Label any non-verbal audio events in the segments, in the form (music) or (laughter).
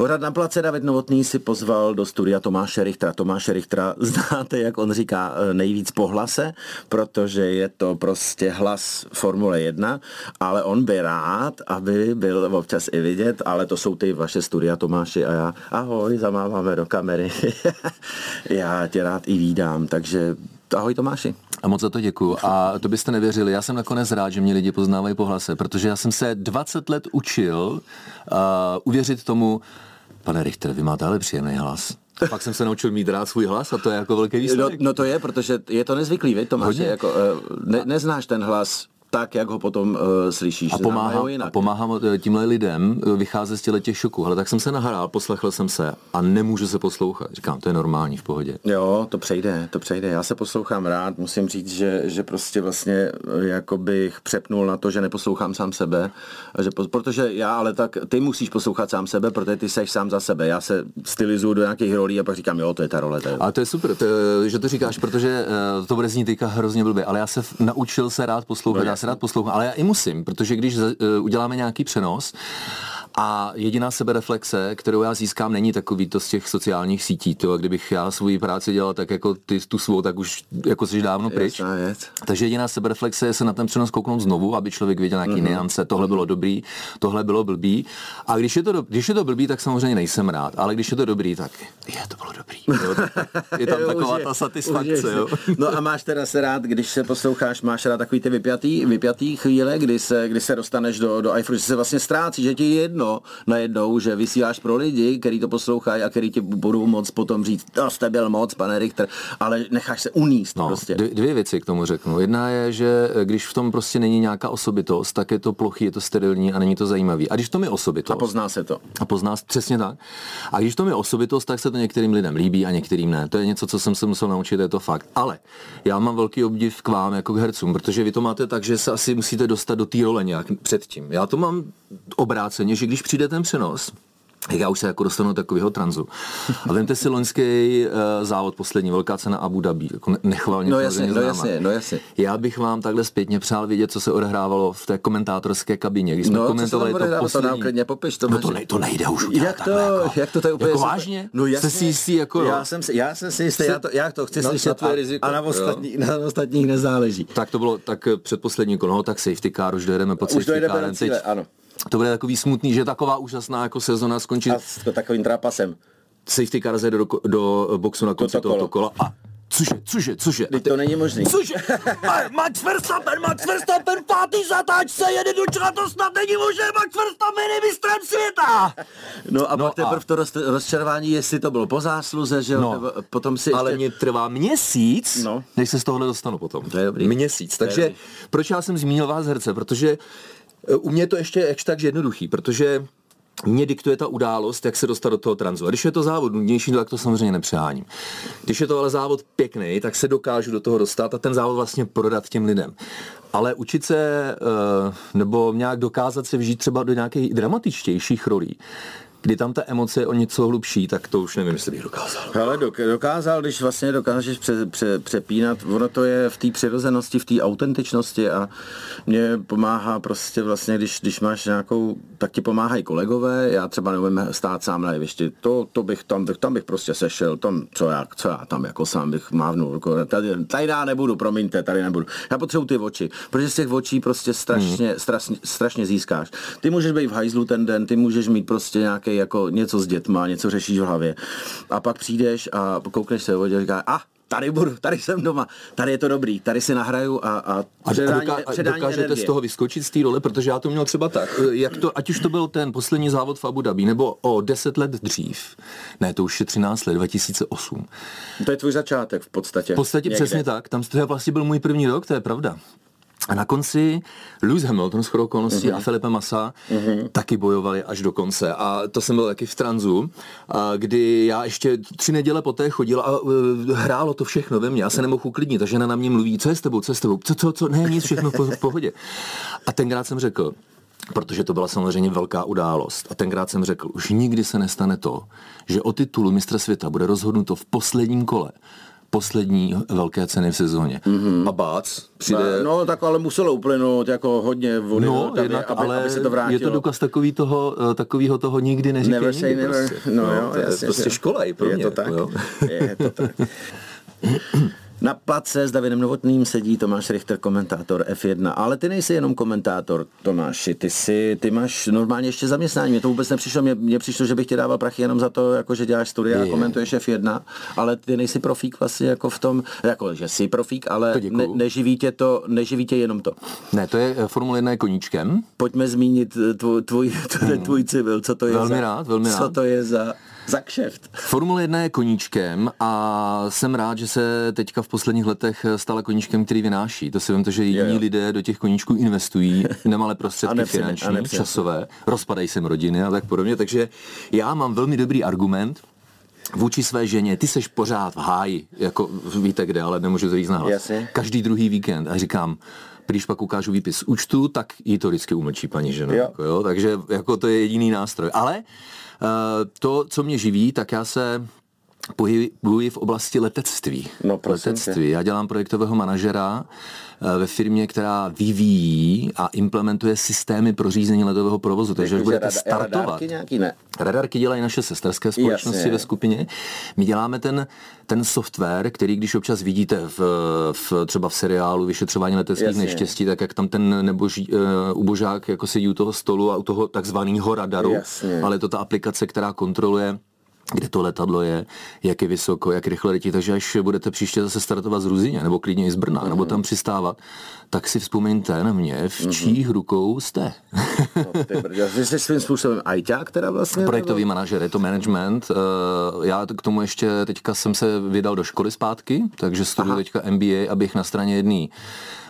Pořád na place David Novotný si pozval do studia Tomáše Richtera. Tomáše Richtera znáte, jak on říká, eh, nejvíc po hlase, protože je to prostě hlas Formule 1, ale on by rád, aby byl občas i vidět, ale to jsou ty vaše studia Tomáši a já. Ahoj, zamáváme do kamery. (laughs) já tě rád i vídám, takže ahoj Tomáši. A moc za to děkuju. A to byste nevěřili, já jsem nakonec rád, že mě lidi poznávají po hlase, protože já jsem se 20 let učil uh, uvěřit tomu, pane Richter, vy máte ale příjemný hlas. Pak jsem se naučil mít rád svůj hlas a to je jako velký výsledek. No, no to je, protože je to nezvyklý, vy, Tomáš, jako, uh, ne, neznáš ten hlas tak, jak ho potom uh, slyšíš. A pomáhám, a pomáhám eh, tímhle lidem eh, vycházet z těch šoků. Ale tak jsem se nahrál, poslechl jsem se a nemůžu se poslouchat. Říkám, to je normální v pohodě. Jo, to přejde, to přejde. Já se poslouchám rád, musím říct, že, že prostě vlastně jako bych přepnul na to, že neposlouchám sám sebe, a že, protože já ale tak, ty musíš poslouchat sám sebe, protože ty seš sám za sebe. Já se stylizuju do nějakých rolí a pak říkám, jo, to je ta role. To je... A to je super, to, že to říkáš, protože to bude znít teďka hrozně blbě, ale já se naučil se rád poslouchat. No, já se rád poslouchám, ale já i musím, protože když uh, uděláme nějaký přenos a jediná sebereflexe, kterou já získám, není takový to z těch sociálních sítí. To, kdybych já svoji práci dělal tak jako ty tu svou, tak už jako jsi dávno pryč. Takže jediná sebereflexe je se na ten přenos kouknout znovu, aby člověk věděl nějaký mm-hmm. niance. Tohle bylo dobrý, tohle bylo blbý. A když je, to, když je to blbý, tak samozřejmě nejsem rád. Ale když je to dobrý, tak je, to bylo dobrý. Jo, je tam (laughs) taková ta satisfakce. Jo. No a máš teda se rád, když se posloucháš, máš rád takový ty vypjatý, vypjatý chvíle, kdy se, kdy se dostaneš do, do iPhone, že se vlastně ztrácí, že ti je jedno, jedno najednou, že vysíláš pro lidi, který to poslouchají a který ti budou moc potom říct, to jste byl moc, pane Richter, ale necháš se uníst no, prostě. Dvě, dvě věci k tomu řeknu. Jedna je, že když v tom prostě není nějaká osobitost, tak je to plochý, je to sterilní a není to zajímavý. A když to mi osobitost. A pozná se to. A pozná se přesně tak. A když to mi osobitost, tak se to některým lidem líbí a některým ne. To je něco, co jsem se musel naučit, je to fakt. Ale já mám velký obdiv k vám jako k hercům, protože vy to máte tak, že se asi musíte dostat do té role nějak předtím. Já to mám obráceně, že když přijde ten přenos, já už se jako dostanu do takového tranzu. A vemte si loňský uh, závod, poslední velká cena Abu Dhabi, jako nechvalně. No jasně, no jasně, no jasně. Já bych vám takhle zpětně přál vidět, co se odehrávalo v té komentátorské kabině, když jsme no, komentovali to poslední. To nám popiš, to no to, ne, to nejde už udělat Jak to, jako, jak to, to je úplně jako vážně? No jasně. Jste si jistý jako já jsem, si, já jsem si jistý, já to, já to chci no, slyšet a, riziko, a na, ostatní, na ostatních nezáleží. Tak to bylo tak předposlední kolo, no, tak safety car, už dojedeme pod safety carem. Ano to bude takový smutný, že taková úžasná jako sezona skončí. A s takovým trápasem. Safety car do, do boxu na konci tohoto kola. A Cože, cože, cože? Teď to není možný. Cože? Max Verstappen, Max Verstappen, pátý zatáčce, jede do čela, to snad není možné, Max Verstappen je mistrem světa. No a no pak teprve to roz, rozčarování, jestli to bylo po zásluze, že no, potom si Ale ještě... mě trvá měsíc, no. než se z tohohle dostanu potom. To je dobrý. Měsíc. Takže proč já jsem zmínil vás herce? Protože u mě je to ještě jakž tak jednoduchý, protože mě diktuje ta událost, jak se dostat do toho tranzu. A když je to závod nudnější, tak to samozřejmě nepřeháním. Když je to ale závod pěkný, tak se dokážu do toho dostat a ten závod vlastně prodat těm lidem. Ale učit se eh, nebo nějak dokázat se vžít třeba do nějakých dramatičtějších rolí, kdy tam ta emoce je o něco hlubší, tak to už nevím, jestli bych dokázal. Ale dokázal, když vlastně dokážeš pře, pře, přepínat, ono to je v té přirozenosti, v té autentičnosti a mě pomáhá prostě vlastně, když, když máš nějakou, tak ti pomáhají kolegové, já třeba neumím stát sám na jevišti, to, to bych tam, bych, tam bych prostě sešel, tam, co já, co já tam jako sám bych mávnul, tady, tady já nebudu, promiňte, tady nebudu. Já potřebuji ty oči, protože z těch očí prostě strašně, hmm. strašně, strašně získáš. Ty můžeš být v hajzlu ten den, ty můžeš mít prostě nějaký jako něco s dětma, něco řešíš v hlavě. A pak přijdeš a koukneš se a říkáš, a ah, tady budu, tady jsem doma, tady je to dobrý, tady si nahraju a, a, předání, a, doká, předání dokážete energie. z toho vyskočit z té role, protože já to měl třeba tak, jak to, ať už to byl ten poslední závod v Abu Dhabi, nebo o 10 let dřív, ne, to už je 13 let, 2008. To je tvůj začátek v podstatě. V podstatě někde. přesně tak, tam to vlastně byl můj první rok, to je pravda. A na konci Lewis Hamilton s okolností uh-huh. a Felipe Massa uh-huh. taky bojovali až do konce. A to jsem byl taky v tranzu, a kdy já ještě tři neděle poté chodil a uh, hrálo to všechno ve mně. Já se nemohl uklidnit. Ta žena na mě mluví, co je s tebou, co je s tebou, co, co, co, ne, nic, všechno v pohodě. A tenkrát jsem řekl, protože to byla samozřejmě velká událost. A tenkrát jsem řekl, už nikdy se nestane to, že o titulu mistra světa bude rozhodnuto v posledním kole poslední velké ceny v sezóně. Mm-hmm. A bác, přijde... No, tak ale muselo uplynout jako hodně vody, no, tady, jednak, aby, ale aby se to vrátilo. je to důkaz takový toho, eh, takovýho toho nikdy neříkej Never nikdy never. Prostě. No, jo, to je jasně, prostě škola i pro je mě. to tak. Jo. Je to tak. (laughs) Na place s Davidem Novotným sedí Tomáš Richter, komentátor F1, ale ty nejsi jenom komentátor, Tomáši, ty, jsi, ty máš normálně ještě zaměstnání, mně to vůbec nepřišlo, mně, mně přišlo, že bych ti dával prachy jenom za to, jako že děláš studia a Je. komentuješ F1, ale ty nejsi profík vlastně jako v tom, jako že jsi profík, ale ne, neživí, tě to, neživí tě jenom to. Ne, to je eh, Formule 1 je koníčkem. Pojďme zmínit tvůj, tvůj, tvůj, tvůj civil, co to je Velmi za, rád, velmi co rád. to je za, za kšeft. Formule 1 je koníčkem a jsem rád, že se teďka v posledních letech stala koníčkem, který vynáší. To si vím, že jiní Jo, jo. lidé do těch koníčků investují (laughs) nemalé prostředky nepřijde, a finanční, nepřijde. časové, rozpadají se rodiny a tak podobně. Takže já mám velmi dobrý argument, vůči své ženě, ty seš pořád v háji, jako víte kde, ale nemůžu to říct nahlas. Jasně. Každý druhý víkend a říkám, když pak ukážu výpis z účtu, tak jí to vždycky umlčí paní žena. Jo. Jako, jo? Takže jako to je jediný nástroj. Ale to, co mě živí, tak já se pohybuji v oblasti letectví. No, letectví. Já dělám projektového manažera eh, ve firmě, která vyvíjí a implementuje systémy pro řízení letového provozu. Takže až budete startovat, radárky nějaký ne. Radarky dělají naše sesterské společnosti Jasně. ve skupině. My děláme ten, ten software, který když občas vidíte v, v třeba v seriálu vyšetřování leteckých Jasně. neštěstí, tak jak tam ten neboží, uh, ubožák jako sedí u toho stolu a u toho takzvaného radaru, Jasně. ale je to ta aplikace, která kontroluje kde to letadlo je, jak je vysoko, jak rychle letí, takže až budete příště zase startovat z Ruzině, nebo klidně i z Brna, nebo tam přistávat, tak si vzpomeňte na mě, v čích rukou jste. No, Vy jsi svým způsobem ajťák teda vlastně? Projektový manažer, je to management. Eh, Já k tomu ještě teďka jsem se vydal do školy zpátky, takže studuju teďka MBA, abych na straně jedný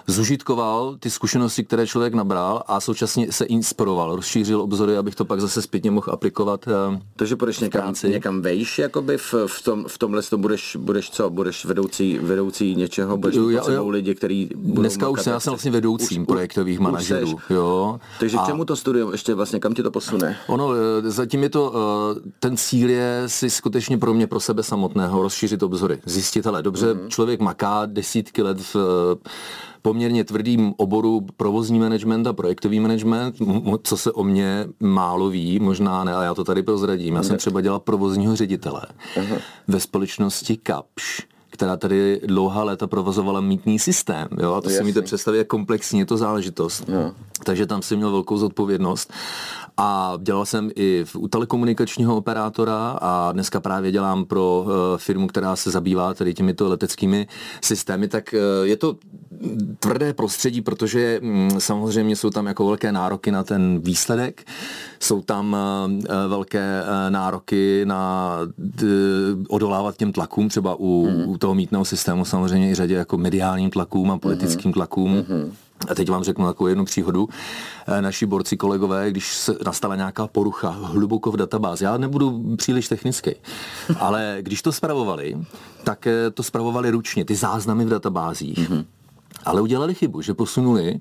zužitkoval ty zkušenosti, které člověk nabral a současně se inspiroval, rozšířil obzory, abych to pak zase zpětně mohl aplikovat. eh, Takže půjdeš někam, práci. někam vejš, jakoby v, v, tom, v tomhle tom budeš, budeš co? Budeš vedoucí, vedoucí něčeho? Budeš sebou jo. lidi, který budou Dneska už jsem, já jsem vlastně vedoucím Už- projektových už manažerů. seš. Jo. Takže k A- čemu to studium ještě vlastně, kam tě to posune? Ono, eh, zatím je to, eh, ten cíl je si skutečně pro mě, pro sebe samotného rozšířit obzory. Zjistit, ale dobře, Mhm. člověk maká desítky let v poměrně tvrdým oboru provozní management a projektový management, co se o mě málo ví, možná ne, a já to tady prozradím. Já jsem třeba dělal provozního ředitele ve společnosti Kapš která tady dlouhá léta provozovala mítný systém. Jo? A to si Jasný. umíte představit, jak komplexní je to záležitost. No. Takže tam jsem měl velkou zodpovědnost. A dělal jsem i v, u telekomunikačního operátora a dneska právě dělám pro uh, firmu, která se zabývá tady těmito leteckými systémy. Tak uh, je to tvrdé prostředí, protože mm, samozřejmě jsou tam jako velké nároky na ten výsledek, jsou tam uh, velké uh, nároky na odolávat těm tlakům, třeba u, Mhm. u toho mítného systému samozřejmě i řadě jako mediálním tlakům a politickým tlakům. Mhm. A teď vám řeknu takovou jednu příhodu. Eh, Naši borci kolegové, když se nastala nějaká porucha hluboko v databázi, já nebudu příliš technický, (laughs) ale když to spravovali, tak eh, to spravovali ručně, ty záznamy v databázích. Mm-hmm. Ale udělali chybu, že posunuli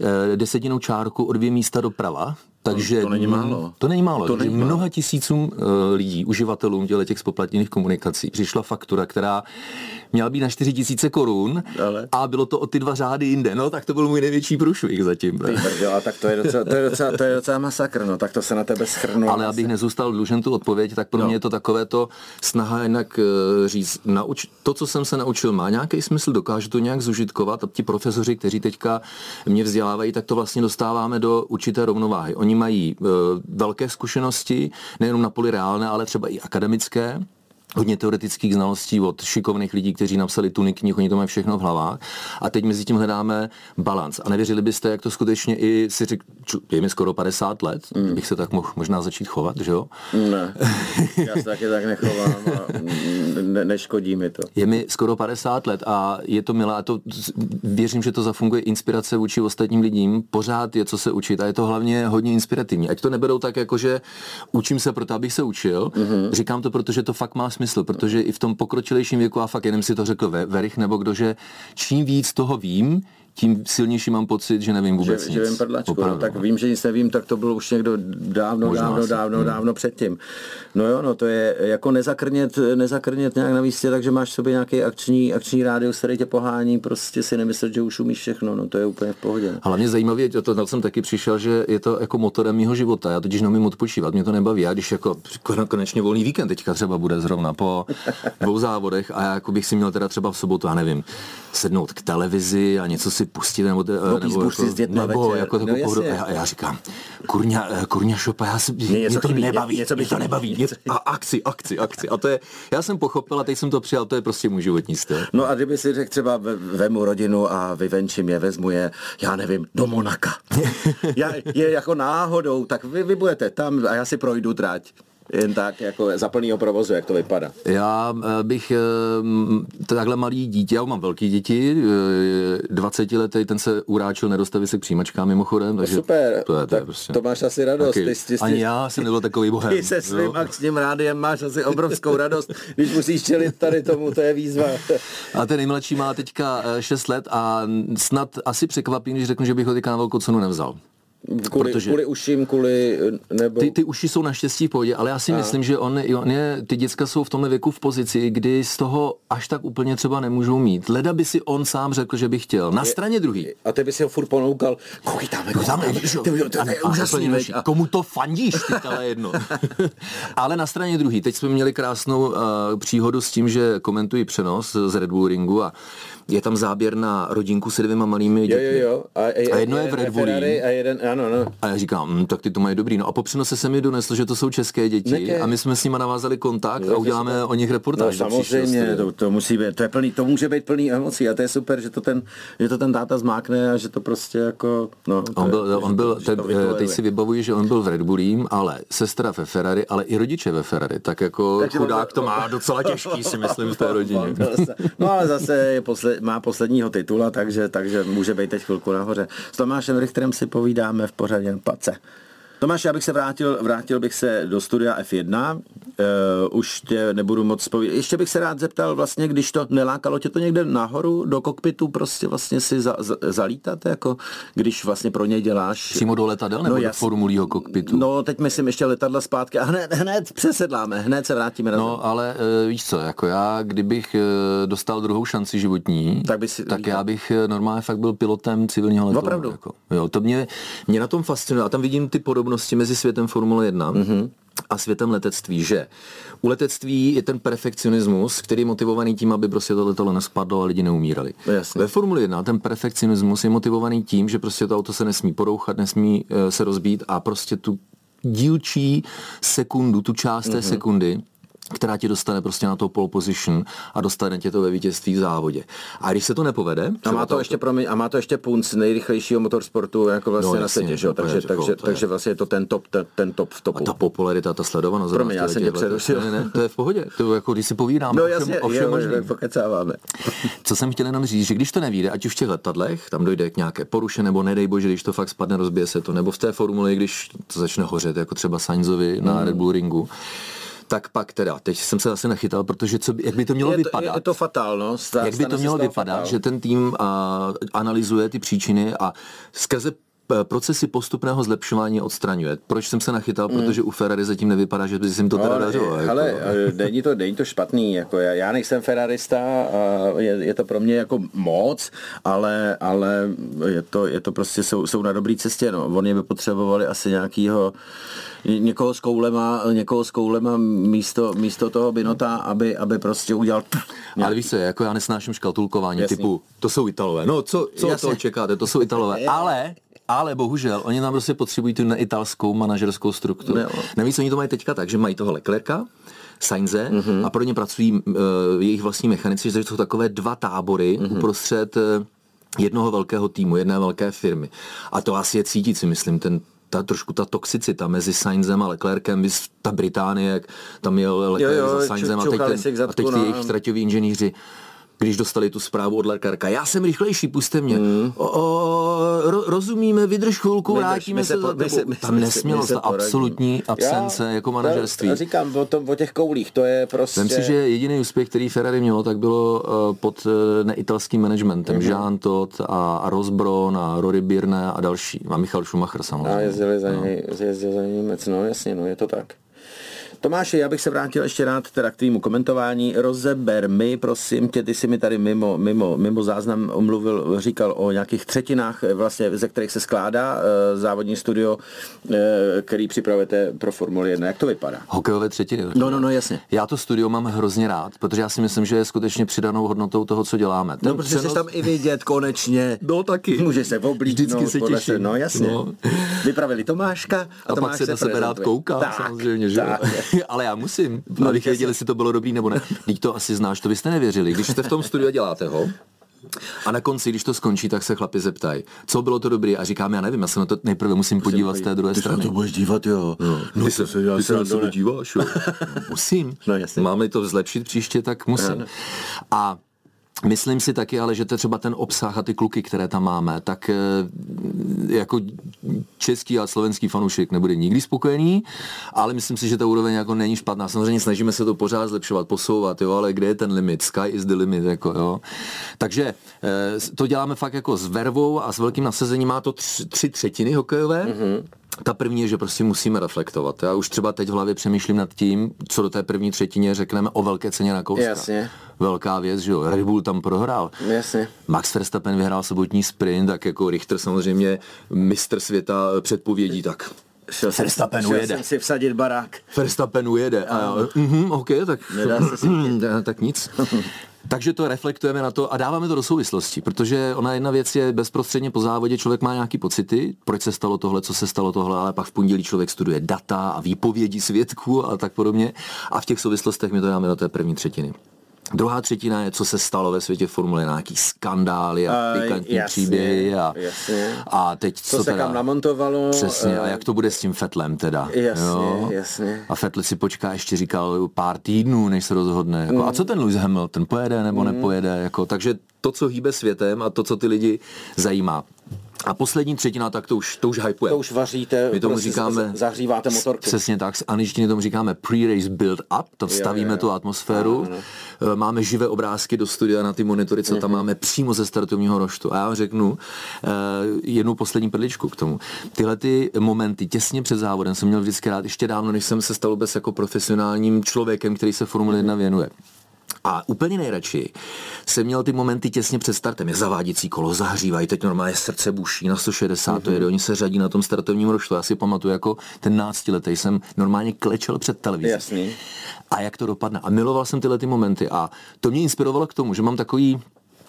eh, desetinou čárku o dvě místa doprava, takže to není málo. To není málo. To není není málo. mnoha tisícům uh, lidí, uživatelům těle těch spoplatněných komunikací přišla faktura, která měla být na 4 tisíce korun Ale? a bylo to o ty dva řády jinde. No tak to byl můj největší průšvih zatím. Ty a tak to je docela, to je docela, to je docela masakr, no, tak to se na tebe schrnu. Ale abych nezůstal dlužen tu odpověď, tak pro No. mě je to takové to snaha jinak eh, říct, nauč, to, co jsem se naučil, má nějaký smysl, dokážu to nějak zužitkovat a ti profesoři, kteří teďka mě vzdělávají, tak to vlastně dostáváme do určité rovnováhy. Oni mají eh, velké zkušenosti, nejenom na poli reálné, ale třeba i akademické, hodně teoretických znalostí od šikovných lidí, kteří napsali tuny knih, oni to mají všechno v hlavách. A teď mezi tím hledáme balans. A nevěřili byste, jak to skutečně i si řekl, je mi skoro 50 let, mm. bych se tak mohl možná začít chovat, že jo? Ne, já se taky tak nechovám a ne, neškodí mi to. Je mi skoro 50 let a je to milé a to věřím, že to zafunguje inspirace vůči ostatním lidím. Pořád je co se učit a je to hlavně hodně inspirativní. Ať to neberou tak, jako že učím se proto, abych se učil. Mm-hmm. Říkám to, protože to fakt má smysl, protože i v tom pokročilejším věku, a fakt jenom si to řekl Ve- Verich nebo kdo, že čím víc toho vím, tím silnější mám pocit, že nevím vůbec že, nic. Že vím prdlačku, no, tak vím, že nic nevím, tak to bylo už někdo dávno, Možná dávno, asi. dávno, hmm. dávno předtím. No jo, no to je jako nezakrnět, nezakrnět nějak na místě, takže máš sobě nějaký akční, akční rádius, který tě pohání, prostě si nemyslet, že už umíš všechno, no to je úplně v pohodě. Ale mě zajímavě, to, to jsem taky přišel, že je to jako motorem mého života. Já totiž neumím odpočívat, mě to nebaví. Já když jako konečně volný víkend teďka třeba bude zrovna po dvou závodech a já jako bych si měl teda třeba v sobotu, já nevím, sednout k televizi a něco si pustit nebo, nebo, nebo jako, s dětma nebo večer. jako no, pohodu, a já, já, říkám, kurňa, eh, kurňa šopa, já si, mě, něco mě to chybí, nebaví, něco mě to nebaví, něco, a akci, akci, akci. A to je, já jsem pochopil a teď jsem to přijal, to je prostě můj životní styl. No a kdyby si řekl třeba vemu rodinu a vyvenčím je, vezmu je, já nevím, do Monaka. (laughs) já, je jako náhodou, tak vy, vy budete tam a já si projdu trať jen tak jako za plnýho provozu, jak to vypadá? Já eh, bych eh, takhle malý dítě, já mám velký děti, 20 eh, letý, ten se uráčil nedostavit se k přijímačkám mimochodem. Takže super, to, je, to, je prostě to máš asi radost. Taky, ty, ty, ty, ani já jsem nebyl takový (laughs) bohem. Ty se svým akčním rádiem máš asi obrovskou radost, když musíš čelit tady tomu, to je výzva. A ten nejmladší má teďka 6 let a snad asi překvapím, když řeknu, že bych ho teďka na velkou cenu nevzal. Kvůli, Protože kvůli uším, kvůli... Nebo... Ty, ty uši jsou naštěstí v pohodě, ale já si a. myslím, že on, on je, ty děcka jsou v tomhle věku v pozici, kdy z toho až tak úplně třeba nemůžou mít. Leda by si on sám řekl, že by chtěl. Na straně druhý. A ty by si ho furt ponoukal, koukej tam, koukej tam, to je úžasný. Komu to fandíš, ty ale jedno. (laughs) ale na straně druhý, teď jsme měli krásnou uh, příhodu s tím, že komentují přenos z Red Bull Ringu a je tam záběr na rodinku se dvěma malými dětmi. Jo, jo, jo. A, a, a jedno je v Red Bulli. A jeden, ano, ano. A já říkám, hm, tak ty to mají dobrý. No a po přenose se mi doneslo, že to jsou české děti Neké. a my jsme s nimi navázali kontakt no, a uděláme super. o nich reportáž. No, samozřejmě, to, to, musí být, to, je plný, to může být plný emocí a to je super, že to ten, že to ten táta zmákne a že to prostě jako, no. On byl, je, on byl te, teď si vybavuji, že on byl v Red Bullím, ale sestra ve Ferrari, ale i rodiče ve Ferrari, tak jako Takže chudák to má docela těžký, si myslím, v té (laughs) rodině. No ale zase je posled, má posledního titula, takže, takže může být teď chvilku nahoře. S Tomášem Richterem si povídáme v pořadě Pace. Tomáš, já bych se vrátil, vrátil bych se do studia F1, uh, už tě nebudu moc povídat. Ještě bych se rád zeptal vlastně, když to nelákalo tě to někde nahoru do kokpitu prostě vlastně si za, za, zalítat, jako když vlastně pro něj děláš... Přímo do letadel nebo no, do formulího kokpitu? No, teď myslím ještě letadla zpátky a hned, hned přesedláme, hned se vrátíme. No, na ale uh, víš co, jako já, kdybych uh, dostal druhou šanci životní, tak, by si, tak já bych normálně fakt byl pilotem civilního letadla. Opravdu? Jako. Jo, to mě, mě na tom fascinuje a tam vidím ty podoby podobnosti mezi světem Formule 1 mm-hmm. a světem letectví, že u letectví je ten perfekcionismus, který je motivovaný tím, aby prostě to letadlo nespadlo a lidi neumírali. Jasně. Ve Formule 1 ten perfekcionismus je motivovaný tím, že prostě to auto se nesmí porouchat, nesmí uh, se rozbít a prostě tu dílčí sekundu, tu část mm-hmm. té mhm. sekundy která ti dostane prostě na to pole position a dostane tě to ve vítězství v závodě. A když se to nepovede... A má to, to ještě, promiň, a má to ještě punc nejrychlejšího motorsportu jako vlastně no, na světě, že? Takže, takže, takže vlastně je to ten top, ten, ten top v topu. A ta popularita, ta sledovanost. Promiň, já jsem tě přerušil. Ne, ne, to je v pohodě. To jako když si povídáme no, jasně, o všem jo, pokecáváme. Co jsem chtěl jenom říct, že když to nevíde, ať už v těch letadlech, tam dojde k nějaké poruše, nebo nedej bože, když to fakt spadne, rozbije se to, nebo v té formuli, když to začne hořet, jako třeba Sainzovi na mm. Red Bull ringu, tak pak teda, teď jsem se zase nachytal, protože co, jak by to mělo je to, vypadat? Je to fatálnost. Jak by to mělo vypadat, fatál. že ten tým a, analyzuje ty příčiny a skrze procesy postupného zlepšování odstraňuje. Proč jsem se nachytal? Mm. Protože u Ferrari zatím nevypadá, že by se jim to no, teda dařilo. Ale jako. není, to, není to špatný. Jako já, já nejsem Ferrarista a je, je, to pro mě jako moc, ale, ale je, to, je to prostě, jsou, jsou na dobré cestě. No. Oni by potřebovali asi nějakýho někoho s koulema, někoho s koulema místo, místo toho Binota, aby, aby prostě udělal... Ale víš se, jako já nesnáším škatulkování Jasně. typu, to jsou Italové. No, co, co to čekáte, to jsou Italové. (laughs) Ale ale bohužel, oni tam prostě potřebují tu neitalskou manažerskou strukturu. No. Navíc oni to mají teďka tak, že mají toho Leclerca, Sainze mm-hmm. a pro ně pracují uh, jejich vlastní mechanici, že jsou takové dva tábory mm-hmm. uprostřed uh, jednoho velkého týmu, jedné velké firmy. A to asi je cítit si myslím, ten ta trošku ta toxicita mezi Sainzem a Leclerkem, ta Británie, jak tam jel Leclerc za Sainzem a teď, ten, a teď ty jejich ztraťoví inženýři když dostali tu zprávu od lékarka, já jsem rychlejší, puste mě. Mm. O, o, ro, rozumíme, vydrž chvilku, Vydrž, vrátíme my se, se po- my se- my Tam my nesmělost, se ta absolutní absence Já- jako manažerství. to Říkám o, tom, o těch koulích, to je prostě... Vem si, že jediný úspěch, který Ferrari mělo, tak bylo uh, pod uh, neitalským managementem. Mhm. Mm-hmm. Jean Todt a, a Rosbron a Rory Birne a další. A Michal Schumacher samozřejmě. A jezdili za něj, jezdil za Němec, no jasně, no je to tak. Tomáši, já bych se vrátil ještě rád teda k tvýmu komentování. Rozeber mi, prosím tě, ty jsi mi tady mimo, mimo, mimo záznam omluvil, říkal o nějakých třetinách, eh, vlastně, ze kterých se skládá eh, závodní studio, eh, který připravujete pro Formuli 1. Jak to vypadá? Hokejové třetiny. No, no, no, jasně. Já to studio mám hrozně rád, protože já si myslím, že je skutečně přidanou hodnotou toho, co děláme. Ten No, protože přenos- jsi tam i vidět konečně. No, taky. Může se oblíknout. Vždycky se těším. No jasně. No. Vypravili Tomáška a, A Tomáš pak se na sebe rád kouká, Tak, samozřejmě, že tak. (laughs) Ale já musím, No, abych věděl, jestli to bylo dobrý nebo ne. Teď to asi znáš, to byste nevěřili. Když jste v tom studiu děláte ho, a na konci, když to skončí, tak se chlapi zeptají, co bylo to dobré. A říkám, já nevím, já se na to nejprve musím podívat z té druhé Ty se na strany. to budeš dívat, jo. No, ty se, to dělá ty se na ne? díváš, jo. (laughs) Musím. No, jasně. Mám-li to zlepšit příště, tak musím. A Myslím si taky, ale že to třeba ten obsah a ty kluky, které tam máme, tak eh, jako český a slovenský fanoušek nebude nikdy spokojený, ale myslím si, že ta úroveň jako není špatná. Samozřejmě snažíme se to pořád zlepšovat, posouvat, jo, ale kde je ten limit? Sky is the limit, jako, jo. Takže eh, to děláme fakt jako s vervou a s velkým nasazením. Má to tři, tři třetiny hokejové. Mm-hmm. Ta první je, že prostě musíme reflektovat. Já už třeba teď v hlavě přemýšlím nad tím, co do té první třetině řekneme o velké ceně na kouska. Jasně. Velká věc, že jo. Red Bull tam prohrál. Jasně. Max Verstappen vyhrál sobotní sprint, tak jako Richter samozřejmě mistr světa předpovědí, tak Šel jsem, Verstappen šel ujede. jsem si vsadit barák. Verstappen ujede. A já, mhm, ok, tak, Nedá se si (clears throat) tak nic. (laughs) Takže to reflektujeme na to a dáváme to do souvislosti, protože ona jedna věc je bezprostředně po závodě, člověk má nějaký pocity, proč se stalo tohle, co se stalo tohle, ale pak v pondělí člověk studuje data a výpovědi svědků a tak podobně a v těch souvislostech my to dáme do té první třetiny. Druhá třetina je, co se stalo ve světě Formule, nějaký skandály a A pikantní jasně, příběhy a, jasně. a teď Co co se teda, kam namontovalo. Přesně, a eh, jak to bude s tím Fetlem teda? Jasně, jasně. A Fetl si počká, ještě říkal pár týdnů, než se rozhodne. Jako, A co ten Lewis Hamilton, pojede nebo nepojede? Jako, takže to, co hýbe světem a to, co ty lidi zajímá. A poslední třetina, tak to už, to už hypuje. To už vaříte, My tomu prostě říkáme, z- zahříváte motorky. Přesně tak, z angličtiny tomu říkáme pre-race build-up, to vstavíme jo, jo. tu atmosféru, Eh, máme živé obrázky do studia na ty monitory, co Mhm. tam máme přímo ze startovního roštu. A já vám řeknu eh, jednu poslední perličku k tomu. Tyhle ty momenty těsně před závodem jsem měl vždycky rád, ještě dávno, než jsem se stal vůbec jako profesionálním člověkem, který se Formule 1 věnuje. A úplně nejradši jsem měl ty momenty těsně před startem, jak zaváděcí kolo zahřívají, teď normálně srdce buší na 160, Mhm. to jede, oni se řadí na tom startovním roštu. Já si pamatuju, jako ten náctiletý jsem normálně klečel před televizí. Jasný. A jak to dopadne. A miloval jsem tyhle ty momenty. A to mě inspirovalo k tomu, že mám takový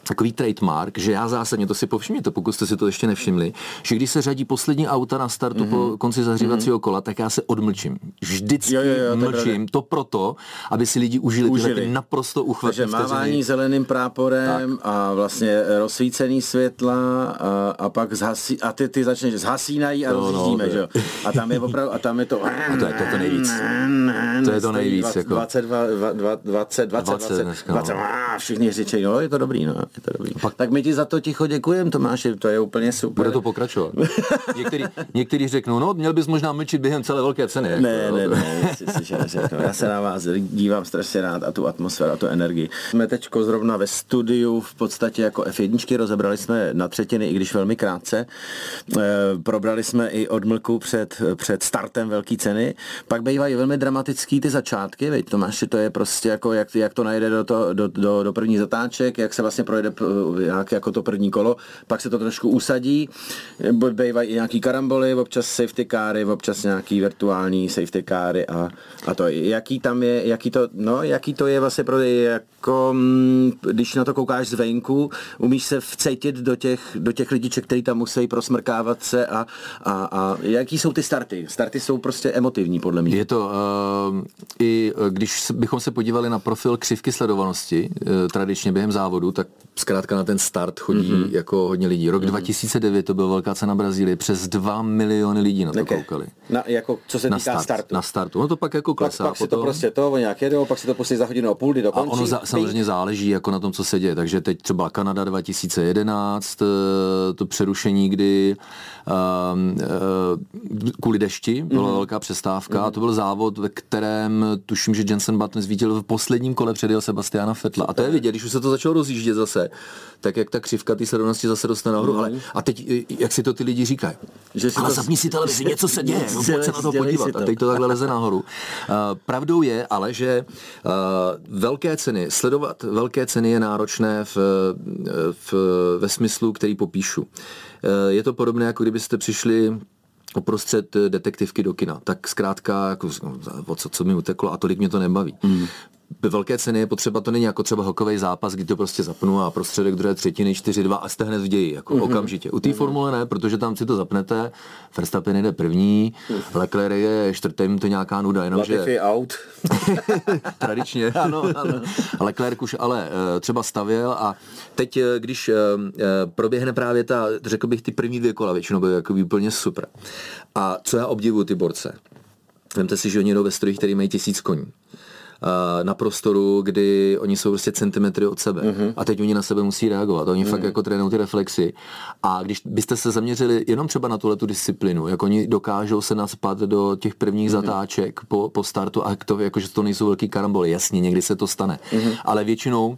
takový trademark, že já zásadně, to si povšimněte, pokud jste si to ještě nevšimli, že když se řadí poslední auta na startu mm-hmm. po konci zahřívacího mm-hmm. kola, tak já se odmlčím. Vždycky Jo, jo, jo, mlčím. To proto, aby si lidi užili, tyhle Užili. ty naprosto uchvatné Takže mávání zeleným práporem tak. a vlastně rozsvícený světla a, a pak zhasí, a ty, ty začneš zhasínají a No, no, rozjíždíme, to že jo. A tam je opravdu, a tam je to... (laughs) A to je- to to nejvíc. To je to nejvíc, jako. 22, 20, 20, 20, 20 dneska, 20, no. a všichni řečejí, no je to dobrý, no, je to dobrý. Tak my ti za to ticho děkujeme, Tomáši, to je úplně super. Bude to pokračovat. Některý, některý řeknou, no měl bys možná mlčit během celé velké ceny. jako, Ne, jo. ne, ne, si. Já se na vás dívám strašně rád a tu atmosféru a tu energii. Jsme teďko zrovna ve studiu v podstatě jako F1, rozebrali jsme na třetiny, i když velmi krátce. E, probrali jsme i odmlku před, před startem velké ceny. Pak bývají velmi dramatický ty začátky, veď Tomáši, to je prostě jako, jak, jak to najde do, to, do, do, do první zatáček, jak se vlastně projede p- jak, jako to první kolo, pak se to trošku usadí, bývají i nějaký karamboly, občas safety káry, občas nějaký virtuální safety káry a, a to, jaký tam je, jaký to, no, jaký to je vlastně pro jako, mm, když na to koukáš zvenku, umíš se vcítit do těch, do těch lidiček, který tam musí prosmrkávat se a, a, a jaký jsou ty starty? Starty jsou prostě emotivní, podle mě. Je to, uh, i eh, když bychom se podívali na profil křivky sledovanosti uh, tradičně během závodu, tak zkrátka na ten start chodí mm-hmm. jako hodně lidí. Rok mm-hmm. 2009 to byla velká cena Brazílie, přes 2 miliony lidí na to okay. koukali. Na, jako, co se na týká start, startu. Na startu, no to pak jako klesá. Pak, pak si to prostě to, nějak jedou, pak si to pustí za hodinu a půl, kdy dokončí. A ono za, samozřejmě záleží jako na tom, co se děje. Takže teď třeba Kanada 2011, eh, to přerušení, kdy um, kvůli dešti byla mm-hmm. velká přestávka mm-hmm. a to byl závod, ve kterém tuším, že Jensen Button zvítězil v posledním kole předjel Sebastiana Fetla. A to je vidět, když už se to začalo rozjíždět zase, tak jak ta křivka ty sledovanosti zase dostane nahoru. Mm. Ale a teď, jak si to ty lidi říkají? Že si ale to... zapni si televizi, něco se děje, (laughs) no, pojď se na to podívat. A teď to takhle leze nahoru. Uh, pravdou je ale, že uh, velké ceny, sledovat velké ceny je náročné v, v, ve smyslu, který popíšu. Uh, je to podobné, jako kdybyste přišli uprostřed detektivky do kina. Tak zkrátka, jako, o co, co mi uteklo a tolik mě to nebaví. Mm velké ceny je potřeba, to není jako třeba hokejový zápas, kdy to prostě zapnu a prostředek druhé třetiny 4-2 a jste hned v ději, jako mm-hmm. okamžitě. U té mm-hmm. formule ne, protože tam si to zapnete, Verstappen jde první, mm. Leclerc je čtvrtým, to nějaká nuda, jenom Latifi že... out. (laughs) (laughs) Tradičně. ano, ano. Leclerc už ale uh, třeba stavěl a teď, uh, když uh, proběhne právě ta, řekl bych, ty první dvě kola, většinou byly jako úplně super. A co já obdivuju ty borce? Vemte si, že oni jdou ve strojích, který mají tisíc koní na prostoru, kdy oni jsou prostě centimetry od sebe mm-hmm. a teď oni na sebe musí reagovat. Oni mm-hmm. fakt jako trénují ty reflexy. A když byste se zaměřili jenom třeba na tuhle tu disciplinu, jak oni dokážou se naspat do těch prvních mm-hmm. zatáček po, po startu a to, jako, že to nejsou velký karamboly, jasně, někdy se to stane. Mm-hmm. Ale většinou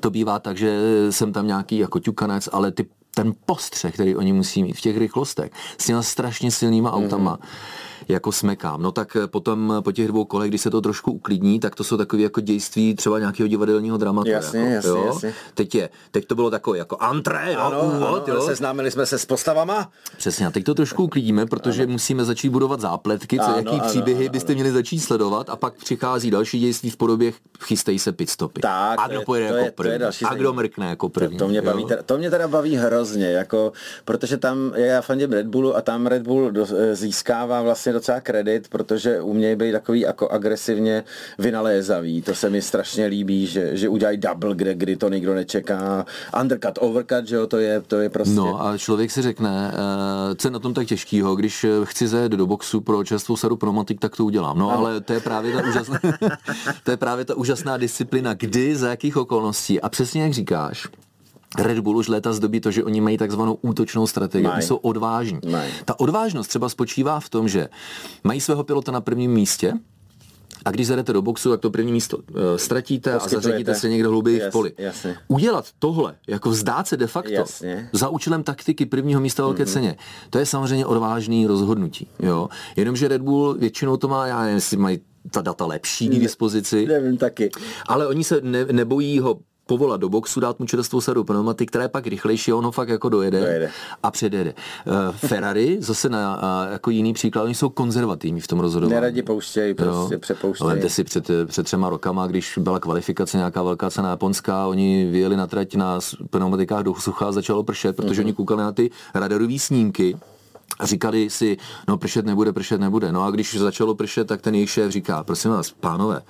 to bývá tak, že jsem tam nějaký jako ťukanec, ale ty, ten postřeh, který oni musí mít v těch rychlostech s těma strašně silnýma autama, mm-hmm jako smekám. No tak eh, potom eh, po těch dvou kolech, když se to trošku uklidní, tak to jsou takové jako dějství třeba nějakého divadelního dramatu. Jasně, jako, jasně, jo? jasně. Teď je, teď to bylo takové jako antré, jo, ano, úvod, ano, jo. Seznámili jsme se s postavama. Přesně, a teď to trošku uklidíme, protože ano. musíme začít budovat zápletky, co, ano, jaký ano, příběhy ano, byste ano. měli začít sledovat a pak přichází další dějství v podobě chystej se pitstopy. Tak, a kdo pojede jako první, a kdo mrkne jako první. To, to, mě baví, teda, to mě teda baví hrozně, jako, protože tam já fandím Red Bullu a tam Red Bull do, získává vlastně docela kredit, protože umějí být takový jako agresivně vynalézavý. To se mi strašně líbí, že, že udělají double, kde kdy to nikdo nečeká. Undercut, overcut, že jo, to je, to je prostě... No a člověk si řekne, uh, co je na tom tak těžkýho, když chci zajet do boxu pro čerstvou sadu pneumatik, tak to udělám. No, no. ale to je právě ta úžasná, (laughs) to je právě ta úžasná disciplina, kdy, za jakých okolností. A přesně jak říkáš, Red Bull už léta zdobí to, že oni mají takzvanou útočnou strategii, oni jsou odvážní. Maj. Ta odvážnost třeba spočívá v tom, že mají svého pilota na prvním místě, a když zadete do boxu, tak to první místo uh, ztratíte a zařadíte se někde hlouběji v poli. Jasně. Udělat tohle, jako vzdát se de facto jasně. za účelem taktiky prvního místa velké mm-hmm. ceně, to je samozřejmě odvážný rozhodnutí. Jo? Jenomže Red Bull většinou to má, já nevím, jestli mají ta data lepší k dispozici. Nevím taky. Ale oni se ne, nebojí ho povolat do boxu, dát mu čerstvou sadu pneumatik, která je pak rychlejší, on ho fakt jako dojede, dojede. a předjede. Uh, Ferrari, (laughs) zase na jako jiný příklad, oni jsou konzervativní v tom rozhodování. Neradi pouštějí, prostě přepouštějí. Vemte si před, před třema rokama, když byla kvalifikace nějaká velká cena japonská, oni vyjeli na trať na pneumatikách do sucha a začalo pršet, protože mm-hmm. oni koukali na ty radarové snímky, a říkali si, no pršet nebude, pršet nebude. No a když začalo pršet, tak ten jejich šéf říká, prosím vás, pánové,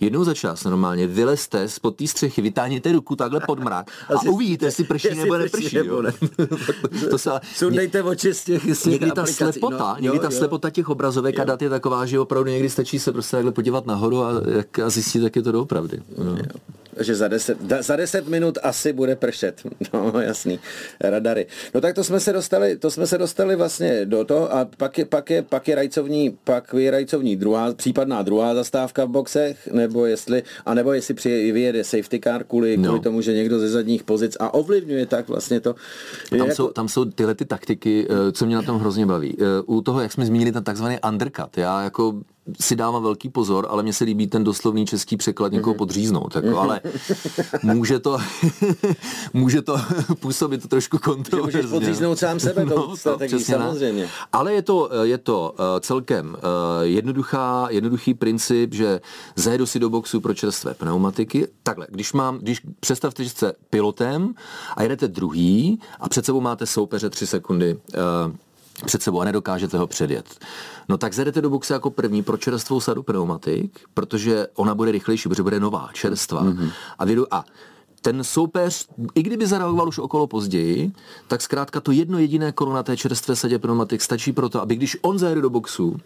jednou za čas normálně vylezte spod té střechy, vytáhněte ruku takhle pod mrak a uvidíte, jestli prší nebo neprší. Nebo ne. (laughs) to se, Sundejte oči z těch, z těch Někdy ta slepota, no, někdy jo, ta jo. slepota těch obrazovek jo. a dat je taková, že opravdu někdy stačí se prostě takhle podívat nahoru a, a zjistit, jak je to doopravdy. No. Že za deset, za deset minut asi bude pršet. (laughs) No, jasný. Radary. No tak to jsme se dostali, to jsme se dostali vlastně do toho a pak je, pak je, pak je rajcovní, pak je rajcovní druhá, případná druhá zastávka v boxech, nebo jestli, a nebo jestli při, vyjede safety car kvůli, no. kvůli tomu, že někdo ze zadních pozic a ovlivňuje tak vlastně to. Tam, jako... jsou, tam jsou tyhle ty taktiky, eh, co mě na tom hrozně baví. Eh, u toho, jak jsme zmínili, ten takzvaný undercut. Já jako si dávám velký pozor, ale mně se líbí ten doslovný český překlad někoho podříznout, jako, ale může to, (laughs) může to (laughs) působit trošku kontroverzně. Můžeš podříznout sám sebe, no, to strategii, samozřejmě. Ne. Ale je to, je to uh, celkem uh, jednoduchá, jednoduchý princip, že zajedu si do boxu pro čerstvé pneumatiky. Takhle, když mám, když představte, že jste pilotem a jedete druhý a před sebou máte soupeře tři sekundy před sebou a nedokážete ho předjet. No tak zjedete do boxe jako první pro čerstvou sadu pneumatik, protože ona bude rychlejší, protože bude nová, čerstvá. Mm-hmm. A vědu, a ten soupeř, i kdyby zareagoval už okolo později, tak zkrátka to jedno jediné kolo na té čerstvé sadě pneumatik stačí pro to, aby když on zajede do boxu,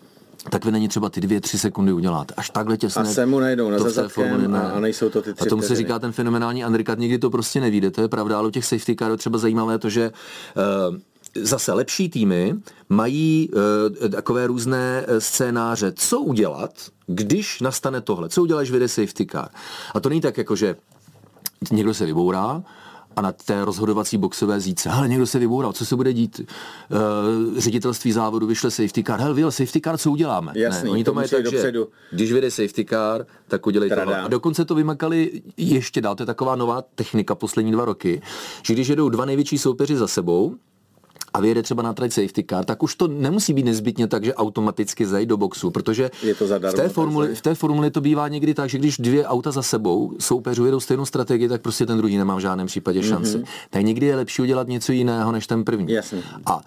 tak vy není třeba ty dvě, tři sekundy udělat. Až takhle těsné. A se mu najdou na zadkem a, a nejsou to ty tři A tomu se říká ten fenomenální undercut, nikdy to prostě nevíde, to je pravda, ale u těch safety carů třeba zajímavé to, že uh, zase lepší týmy mají uh, takové různé scénáře, co udělat, když nastane tohle, co uděláš, vyjde safety car. A to není tak jako, že někdo se vybourá, a na té rozhodovací boxové zíce, hele, někdo se vyboural, co se bude dít? Uh, ředitelství závodu vyšle safety car, hele, vyjel safety car, co uděláme? Jasný, ne, oni to mají tak, dopředu. že když vyjde safety car, tak udělej to. A dokonce to vymakali ještě dál, to je taková nová technika poslední dva roky, že když jedou dva největší soupeři za sebou, a vyjede třeba na trať safety car, tak už to nemusí být nezbytně tak, že automaticky zajde do boxu, protože je to zadarmo, v, té formuli, v té formuli to bývá někdy tak, že když dvě auta za sebou soupeřů jedou stejnou strategii, tak prostě ten druhý nemá v žádném případě šanci. Mm-hmm. Tak někdy je lepší udělat něco jiného než ten první. Jasně. A